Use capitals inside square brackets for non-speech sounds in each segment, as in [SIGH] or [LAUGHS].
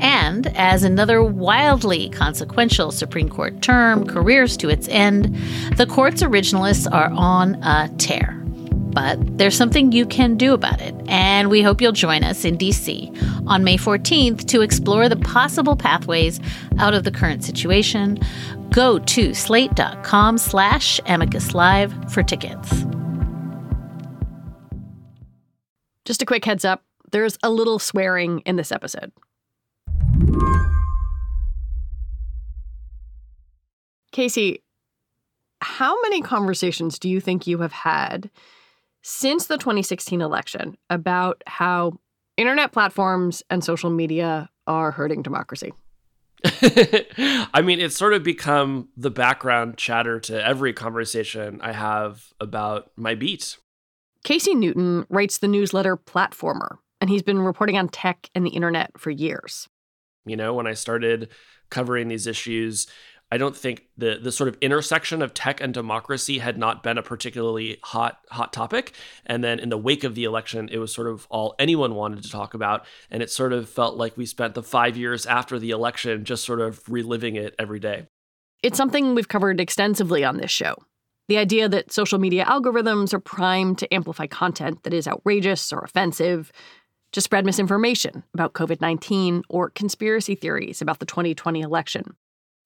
And as another wildly consequential Supreme Court term careers to its end, the court's originalists are on a tear. But there's something you can do about it, and we hope you'll join us in DC on May 14th to explore the possible pathways out of the current situation. Go to slate.com slash amicus live for tickets. Just a quick heads up there's a little swearing in this episode. Casey, how many conversations do you think you have had since the 2016 election about how internet platforms and social media are hurting democracy? [LAUGHS] I mean, it's sort of become the background chatter to every conversation I have about my beat. Casey Newton writes the newsletter Platformer, and he's been reporting on tech and the internet for years. You know, when I started covering these issues, I don't think the the sort of intersection of tech and democracy had not been a particularly hot hot topic. And then in the wake of the election, it was sort of all anyone wanted to talk about, and it sort of felt like we spent the five years after the election just sort of reliving it every day. It's something we've covered extensively on this show. The idea that social media algorithms are primed to amplify content that is outrageous or offensive, to spread misinformation about COVID 19 or conspiracy theories about the 2020 election,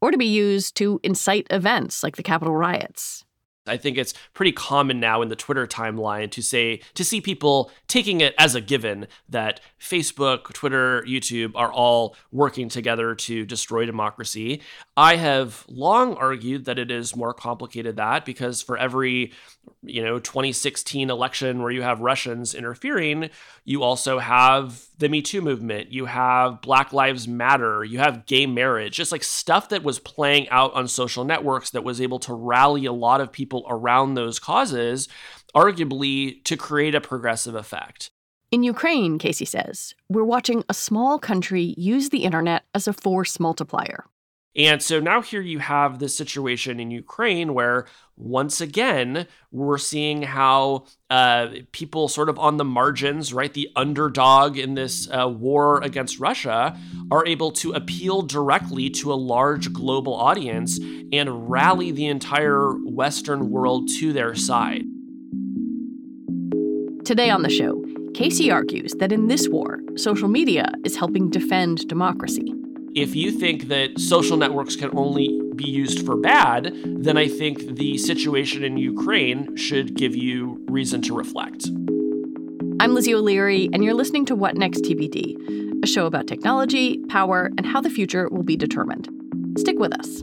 or to be used to incite events like the Capitol riots. I think it's pretty common now in the Twitter timeline to say to see people taking it as a given that Facebook, Twitter, YouTube are all working together to destroy democracy. I have long argued that it is more complicated that because for every you know 2016 election where you have Russians interfering, you also have the Me Too movement, you have Black Lives Matter, you have gay marriage, just like stuff that was playing out on social networks that was able to rally a lot of people around those causes, arguably to create a progressive effect. In Ukraine, Casey says, we're watching a small country use the internet as a force multiplier. And so now here you have this situation in Ukraine where once again we're seeing how uh, people sort of on the margins, right, the underdog in this uh, war against Russia, are able to appeal directly to a large global audience and rally the entire Western world to their side. Today on the show, Casey argues that in this war, social media is helping defend democracy if you think that social networks can only be used for bad, then I think the situation in Ukraine should give you reason to reflect. I'm Lizzie O'Leary, and you're listening to What Next TBD, a show about technology, power, and how the future will be determined. Stick with us.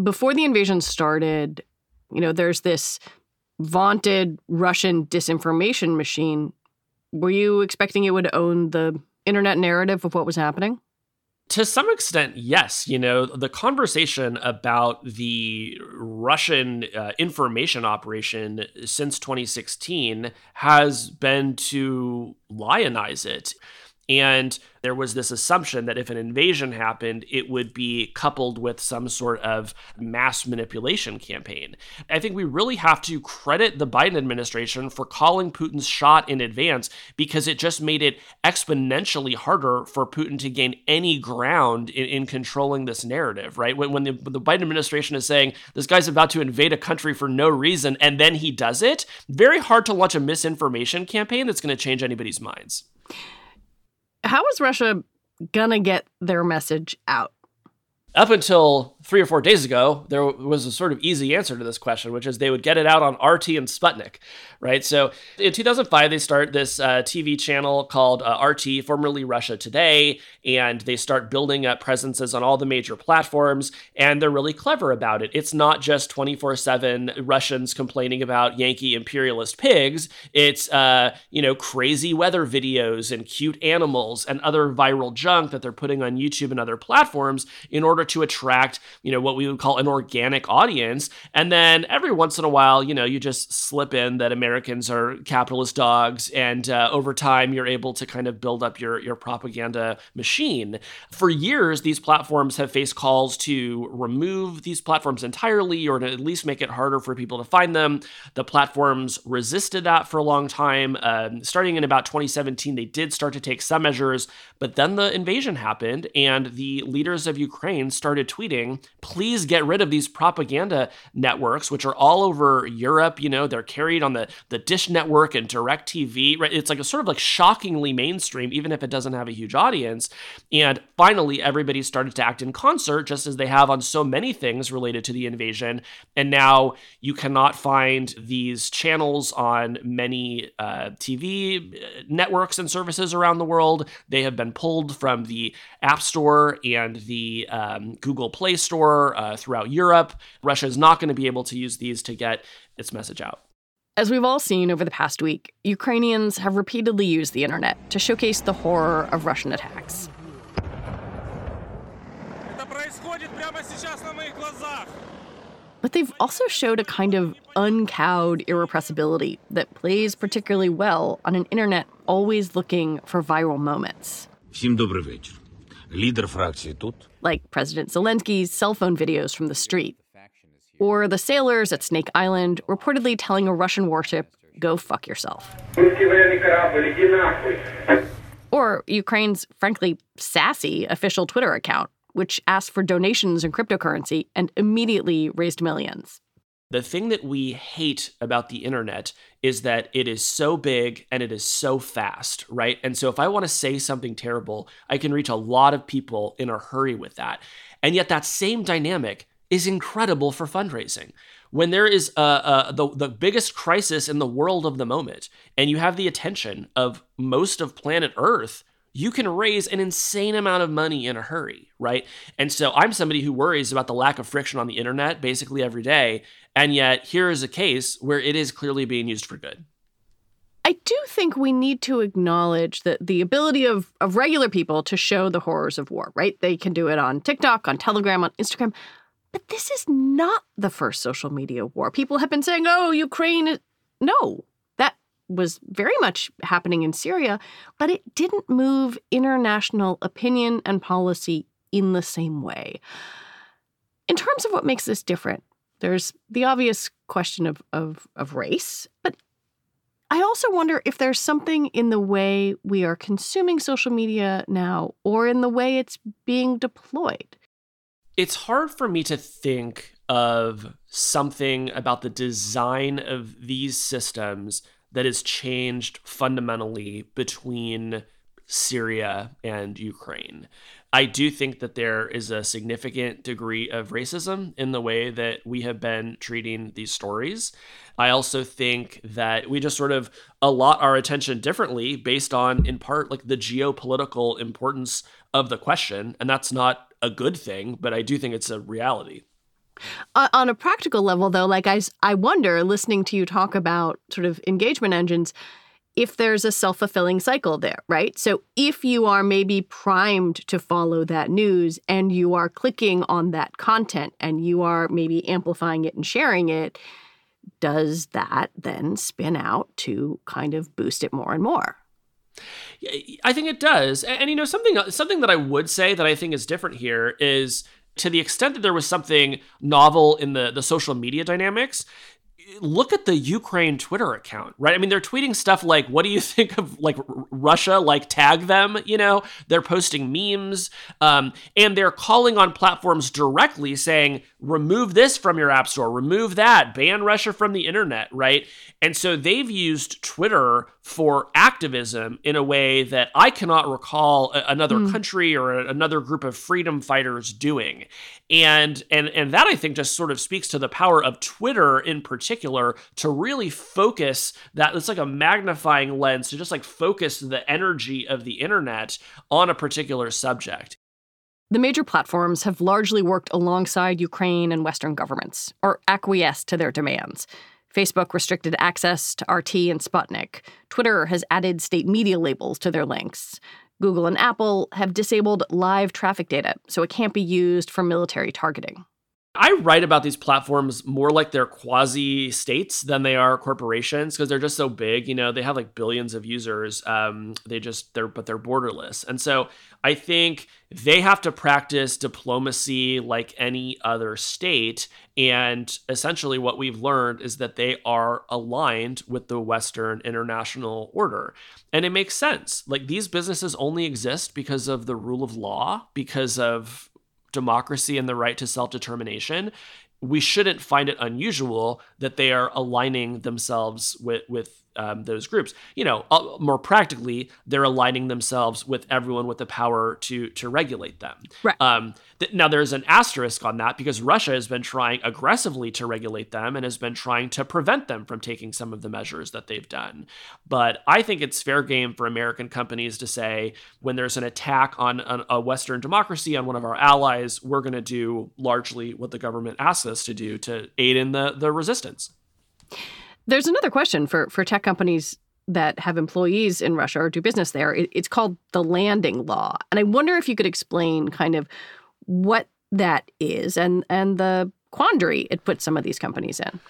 Before the invasion started, you know, there's this vaunted Russian disinformation machine. Were you expecting it would own the internet narrative of what was happening? To some extent, yes. You know, the conversation about the Russian uh, information operation since 2016 has been to lionize it. And there was this assumption that if an invasion happened, it would be coupled with some sort of mass manipulation campaign. I think we really have to credit the Biden administration for calling Putin's shot in advance because it just made it exponentially harder for Putin to gain any ground in, in controlling this narrative, right? When, when the, when the Biden administration is saying this guy's about to invade a country for no reason and then he does it, very hard to launch a misinformation campaign that's going to change anybody's minds how is Russia gonna get their message out? Up until three or four days ago, there was a sort of easy answer to this question, which is they would get it out on RT and Sputnik, right? So in 2005, they start this uh, TV channel called uh, RT, formerly Russia Today, and they start building up presences on all the major platforms, and they're really clever about it. It's not just 24 7 Russians complaining about Yankee imperialist pigs, it's, uh, you know, crazy weather videos and cute animals and other viral junk that they're putting on YouTube and other platforms in order to attract you know, what we would call an organic audience. And then every once in a while, you know, you just slip in that Americans are capitalist dogs. And uh, over time, you're able to kind of build up your, your propaganda machine. For years, these platforms have faced calls to remove these platforms entirely or to at least make it harder for people to find them. The platforms resisted that for a long time. Um, starting in about 2017, they did start to take some measures, but then the invasion happened and the leaders of Ukraine started tweeting please get rid of these propaganda networks, which are all over Europe. You know, they're carried on the, the Dish Network and DirecTV, right? It's like a sort of like shockingly mainstream, even if it doesn't have a huge audience. And finally, everybody started to act in concert, just as they have on so many things related to the invasion. And now you cannot find these channels on many uh, TV uh, networks and services around the world. They have been pulled from the App Store and the um, Google Play Store store uh, throughout Europe. Russia is not going to be able to use these to get its message out. As we've all seen over the past week, Ukrainians have repeatedly used the internet to showcase the horror of Russian attacks. But they've also showed a kind of uncowed irrepressibility that plays particularly well on an internet always looking for viral moments. Всім добрий вечір. Лідер фракції тут. Like President Zelensky's cell phone videos from the street. Or the sailors at Snake Island reportedly telling a Russian warship, go fuck yourself. Or Ukraine's, frankly, sassy official Twitter account, which asked for donations in cryptocurrency and immediately raised millions. The thing that we hate about the internet is that it is so big and it is so fast, right? And so if I want to say something terrible, I can reach a lot of people in a hurry with that. And yet that same dynamic is incredible for fundraising. When there is a, a, the, the biggest crisis in the world of the moment, and you have the attention of most of planet Earth, you can raise an insane amount of money in a hurry, right? And so I'm somebody who worries about the lack of friction on the internet basically every day. And yet here is a case where it is clearly being used for good. I do think we need to acknowledge that the ability of, of regular people to show the horrors of war, right? They can do it on TikTok, on Telegram, on Instagram. But this is not the first social media war. People have been saying, oh, Ukraine. No, was very much happening in Syria, but it didn't move international opinion and policy in the same way. In terms of what makes this different, there's the obvious question of, of, of race, but I also wonder if there's something in the way we are consuming social media now or in the way it's being deployed. It's hard for me to think of something about the design of these systems that has changed fundamentally between Syria and Ukraine. I do think that there is a significant degree of racism in the way that we have been treating these stories. I also think that we just sort of allot our attention differently based on, in part, like the geopolitical importance of the question. And that's not a good thing, but I do think it's a reality. Uh, on a practical level, though, like I, I wonder, listening to you talk about sort of engagement engines, if there's a self fulfilling cycle there, right? So if you are maybe primed to follow that news and you are clicking on that content and you are maybe amplifying it and sharing it, does that then spin out to kind of boost it more and more? I think it does. And, and you know something something that I would say that I think is different here is to the extent that there was something novel in the the social media dynamics look at the Ukraine Twitter account, right? I mean, they're tweeting stuff like, "What do you [LAUGHS] think of like Russia? Like tag them." You know, they're posting memes, um, and they're calling on platforms directly, saying, "Remove this from your app store, remove that, ban Russia from the internet," right? And so they've used Twitter for activism in a way that I cannot recall another mm. country or another group of freedom fighters doing. And and and that I think just sort of speaks to the power of Twitter in particular to really focus that it's like a magnifying lens to just like focus the energy of the internet on a particular subject. The major platforms have largely worked alongside Ukraine and Western governments, or acquiesced to their demands. Facebook restricted access to RT and Sputnik. Twitter has added state media labels to their links. Google and Apple have disabled live traffic data, so it can't be used for military targeting. I write about these platforms more like they're quasi states than they are corporations because they're just so big. You know, they have like billions of users. Um, they just they're but they're borderless, and so I think they have to practice diplomacy like any other state. And essentially, what we've learned is that they are aligned with the Western international order, and it makes sense. Like these businesses only exist because of the rule of law, because of democracy and the right to self determination, we shouldn't find it unusual that they are aligning themselves with with um, those groups. You know, uh, more practically, they're aligning themselves with everyone with the power to to regulate them. Right. Um, th- now, there's an asterisk on that because Russia has been trying aggressively to regulate them and has been trying to prevent them from taking some of the measures that they've done. But I think it's fair game for American companies to say when there's an attack on an, a Western democracy on one of our allies, we're going to do largely what the government asks us to do to aid in the the resistance. There's another question for for tech companies that have employees in Russia or do business there. It, it's called the landing law, and I wonder if you could explain kind of what that is and and the quandary it puts some of these companies in.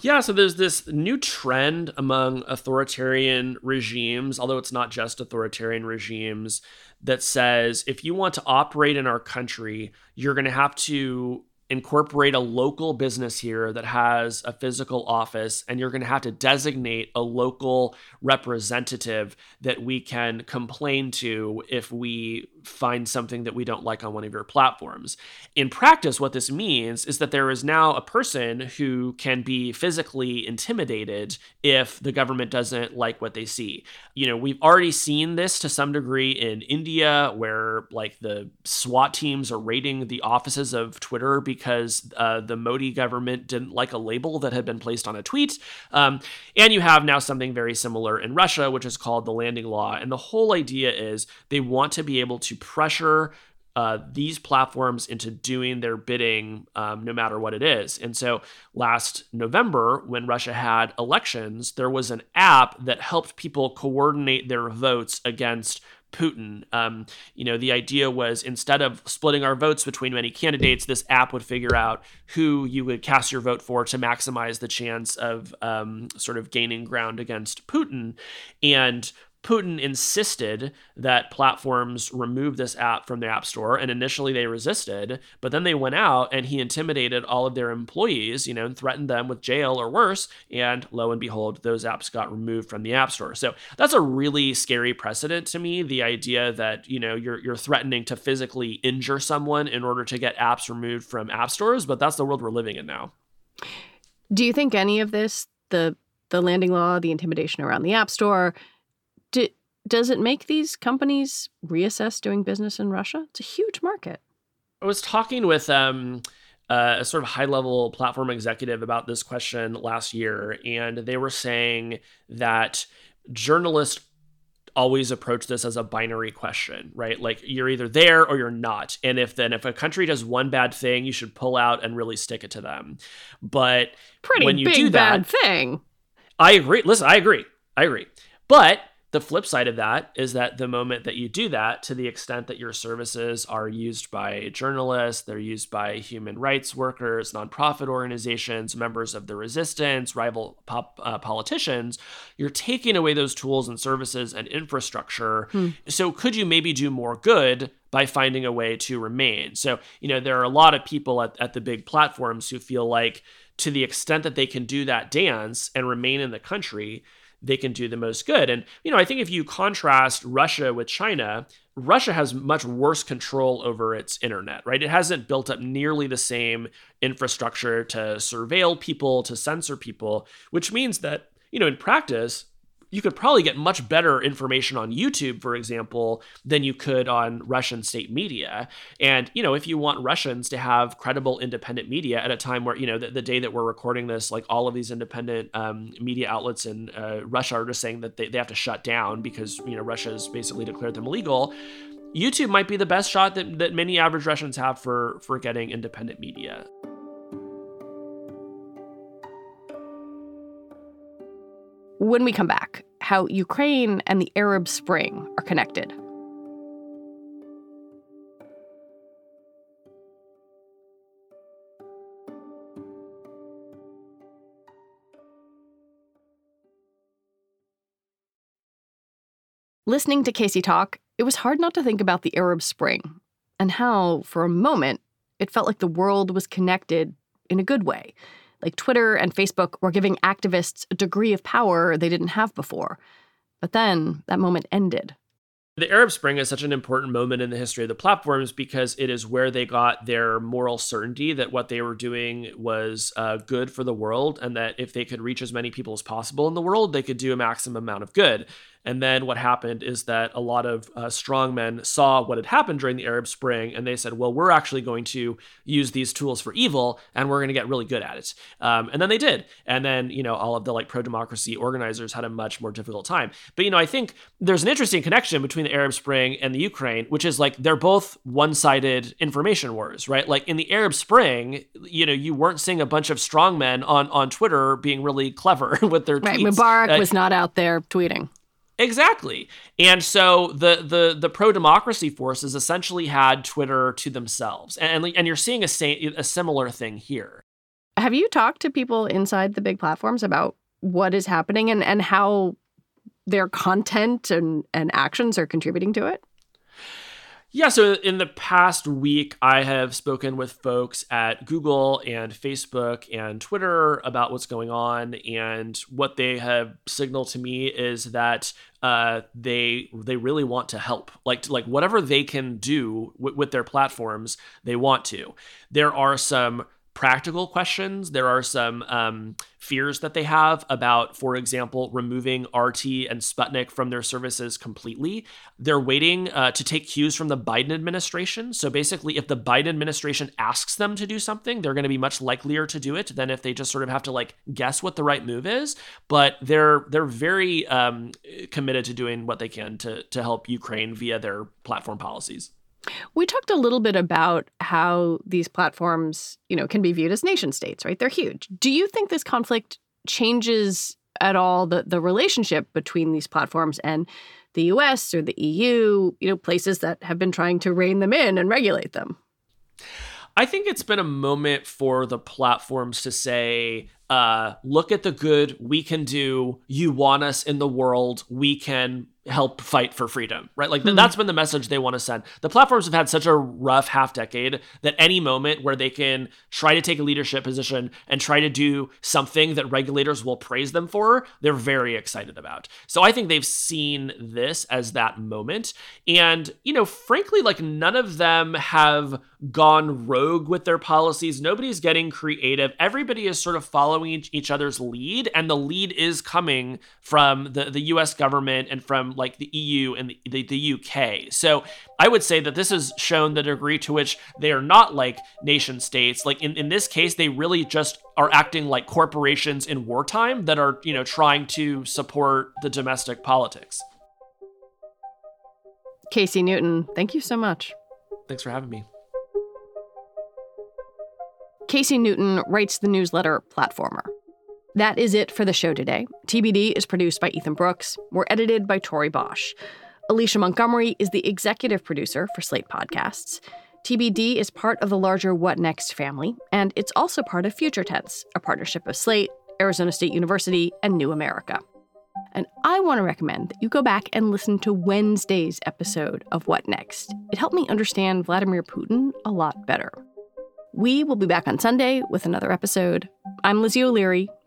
Yeah, so there's this new trend among authoritarian regimes, although it's not just authoritarian regimes, that says if you want to operate in our country, you're going to have to incorporate a local business here that has a physical office and you're going to have to designate a local representative that we can complain to if we find something that we don't like on one of your platforms. In practice, what this means is that there is now a person who can be physically intimidated if the government doesn't like what they see. You know, we've already seen this to some degree in India, where like the SWAT teams are raiding the offices of Twitter because uh, the Modi government didn't like a label that had been placed on a tweet. Um, and you have now something very similar in Russia, which is called the landing law. And the whole idea is they want to be able to pressure uh, these platforms into doing their bidding um, no matter what it is. And so last November, when Russia had elections, there was an app that helped people coordinate their votes against Putin. Um, you know, the idea was instead of splitting our votes between many candidates, this app would figure out who you would cast your vote for to maximize the chance of um, sort of gaining ground against Putin. And Putin insisted that platforms remove this app from the App Store, and initially they resisted, but then they went out and he intimidated all of their employees, you know, and threatened them with jail or worse. And lo and behold, those apps got removed from the App Store. So that's a really scary precedent to me. The idea that you know you're you're threatening to physically injure someone in order to get apps removed from app stores, but that's the world we're living in now. Do you think any of this, the the landing law, the intimidation around the App Store, does it make these companies reassess doing business in Russia? It's a huge market. I was talking with um, uh, a sort of high level platform executive about this question last year, and they were saying that journalists always approach this as a binary question, right? Like you're either there or you're not. And if then if a country does one bad thing, you should pull out and really stick it to them. But Pretty when you big do that, bad thing. I agree. Listen, I agree. I agree. But the flip side of that is that the moment that you do that, to the extent that your services are used by journalists, they're used by human rights workers, nonprofit organizations, members of the resistance, rival pop, uh, politicians, you're taking away those tools and services and infrastructure. So, could you maybe do more good by finding a way to remain? So, you know, there are a lot of people at, at the big platforms who feel like, to the extent that they can do that dance and remain in the country, they can do the most good. And, you know, I think if you contrast Russia with China, Russia has much worse control over its internet, right? It hasn't built up nearly the same infrastructure to surveil people, to censor people, which means that, you know, in practice, you could probably get much better information on YouTube, for example, than you could on Russian state media. And, you know, if you want Russians to have credible independent media at a time where, you know, the, the day that we're recording this, like all of these independent um, media outlets in uh, Russia are just saying that they, they have to shut down because, you know, Russia has basically declared them illegal. YouTube might be the best shot that, that many average Russians have for, for getting independent media. When we come back, how Ukraine and the Arab Spring are connected. Listening to Casey talk, it was hard not to think about the Arab Spring and how, for a moment, it felt like the world was connected in a good way. Like Twitter and Facebook were giving activists a degree of power they didn't have before. But then that moment ended. The Arab Spring is such an important moment in the history of the platforms because it is where they got their moral certainty that what they were doing was uh, good for the world and that if they could reach as many people as possible in the world, they could do a maximum amount of good. And then what happened is that a lot of uh, strongmen saw what had happened during the Arab Spring and they said, well, we're actually going to use these tools for evil and we're going to get really good at it. Um, and then they did. And then, you know, all of the like pro democracy organizers had a much more difficult time. But, you know, I think there's an interesting connection between the Arab Spring and the Ukraine, which is like they're both one sided information wars, right? Like in the Arab Spring, you know, you weren't seeing a bunch of strongmen on, on Twitter being really clever [LAUGHS] with their Right. tweets. Mubarak Uh, was not out there tweeting. Exactly. And so the the the pro democracy forces essentially had Twitter to themselves. And and you're seeing a sa- a similar thing here. Have you talked to people inside the big platforms about what is happening and, and how their content and, and actions are contributing to it? Yeah, so in the past week, I have spoken with folks at Google and Facebook and Twitter about what's going on, and what they have signaled to me is that uh, they they really want to help, like like whatever they can do with, with their platforms, they want to. There are some practical questions. There are some um, fears that they have about, for example, removing RT and Sputnik from their services completely. They're waiting uh, to take cues from the Biden administration. So basically, if the Biden administration asks them to do something, they're going to be much likelier to do it than if they just sort of have to like guess what the right move is. But they're they're very um, committed to doing what they can to to help Ukraine via their platform policies. We talked a little bit about how these platforms, you know, can be viewed as nation states, right? They're huge. Do you think this conflict changes at all the, the relationship between these platforms and the US or the EU, you know, places that have been trying to rein them in and regulate them? I think it's been a moment for the platforms to say, uh, look at the good we can do. You want us in the world. We can help fight for freedom, right? Like th- hmm. that's been the message they want to send. The platforms have had such a rough half decade that any moment where they can try to take a leadership position and try to do something that regulators will praise them for, they're very excited about. So I think they've seen this as that moment. And, you know, frankly, like none of them have gone rogue with their policies. Nobody's getting creative. Everybody is sort of following each, other's lead, and the lead is coming from the, the US government and from like the EU and the, the, the UK. So I would say that this has shown the degree to which they are not like nation states. Like in, in this case, they really just are acting like corporations in wartime that are, you know, trying to support the domestic politics. Casey Newton, thank you so much. Thanks for having me. Casey Newton writes the newsletter Platformer. That is it for the show today. TBD is produced by Ethan Brooks. We're edited by Tori Bosch. Alicia Montgomery is the executive producer for Slate Podcasts. TBD is part of the larger What Next family, and it's also part of Future Tense, a partnership of Slate, Arizona State University, and New America. And I want to recommend that you go back and listen to Wednesday's episode of What Next. It helped me understand Vladimir Putin a lot better. We will be back on Sunday with another episode. I'm Lizzie O'Leary.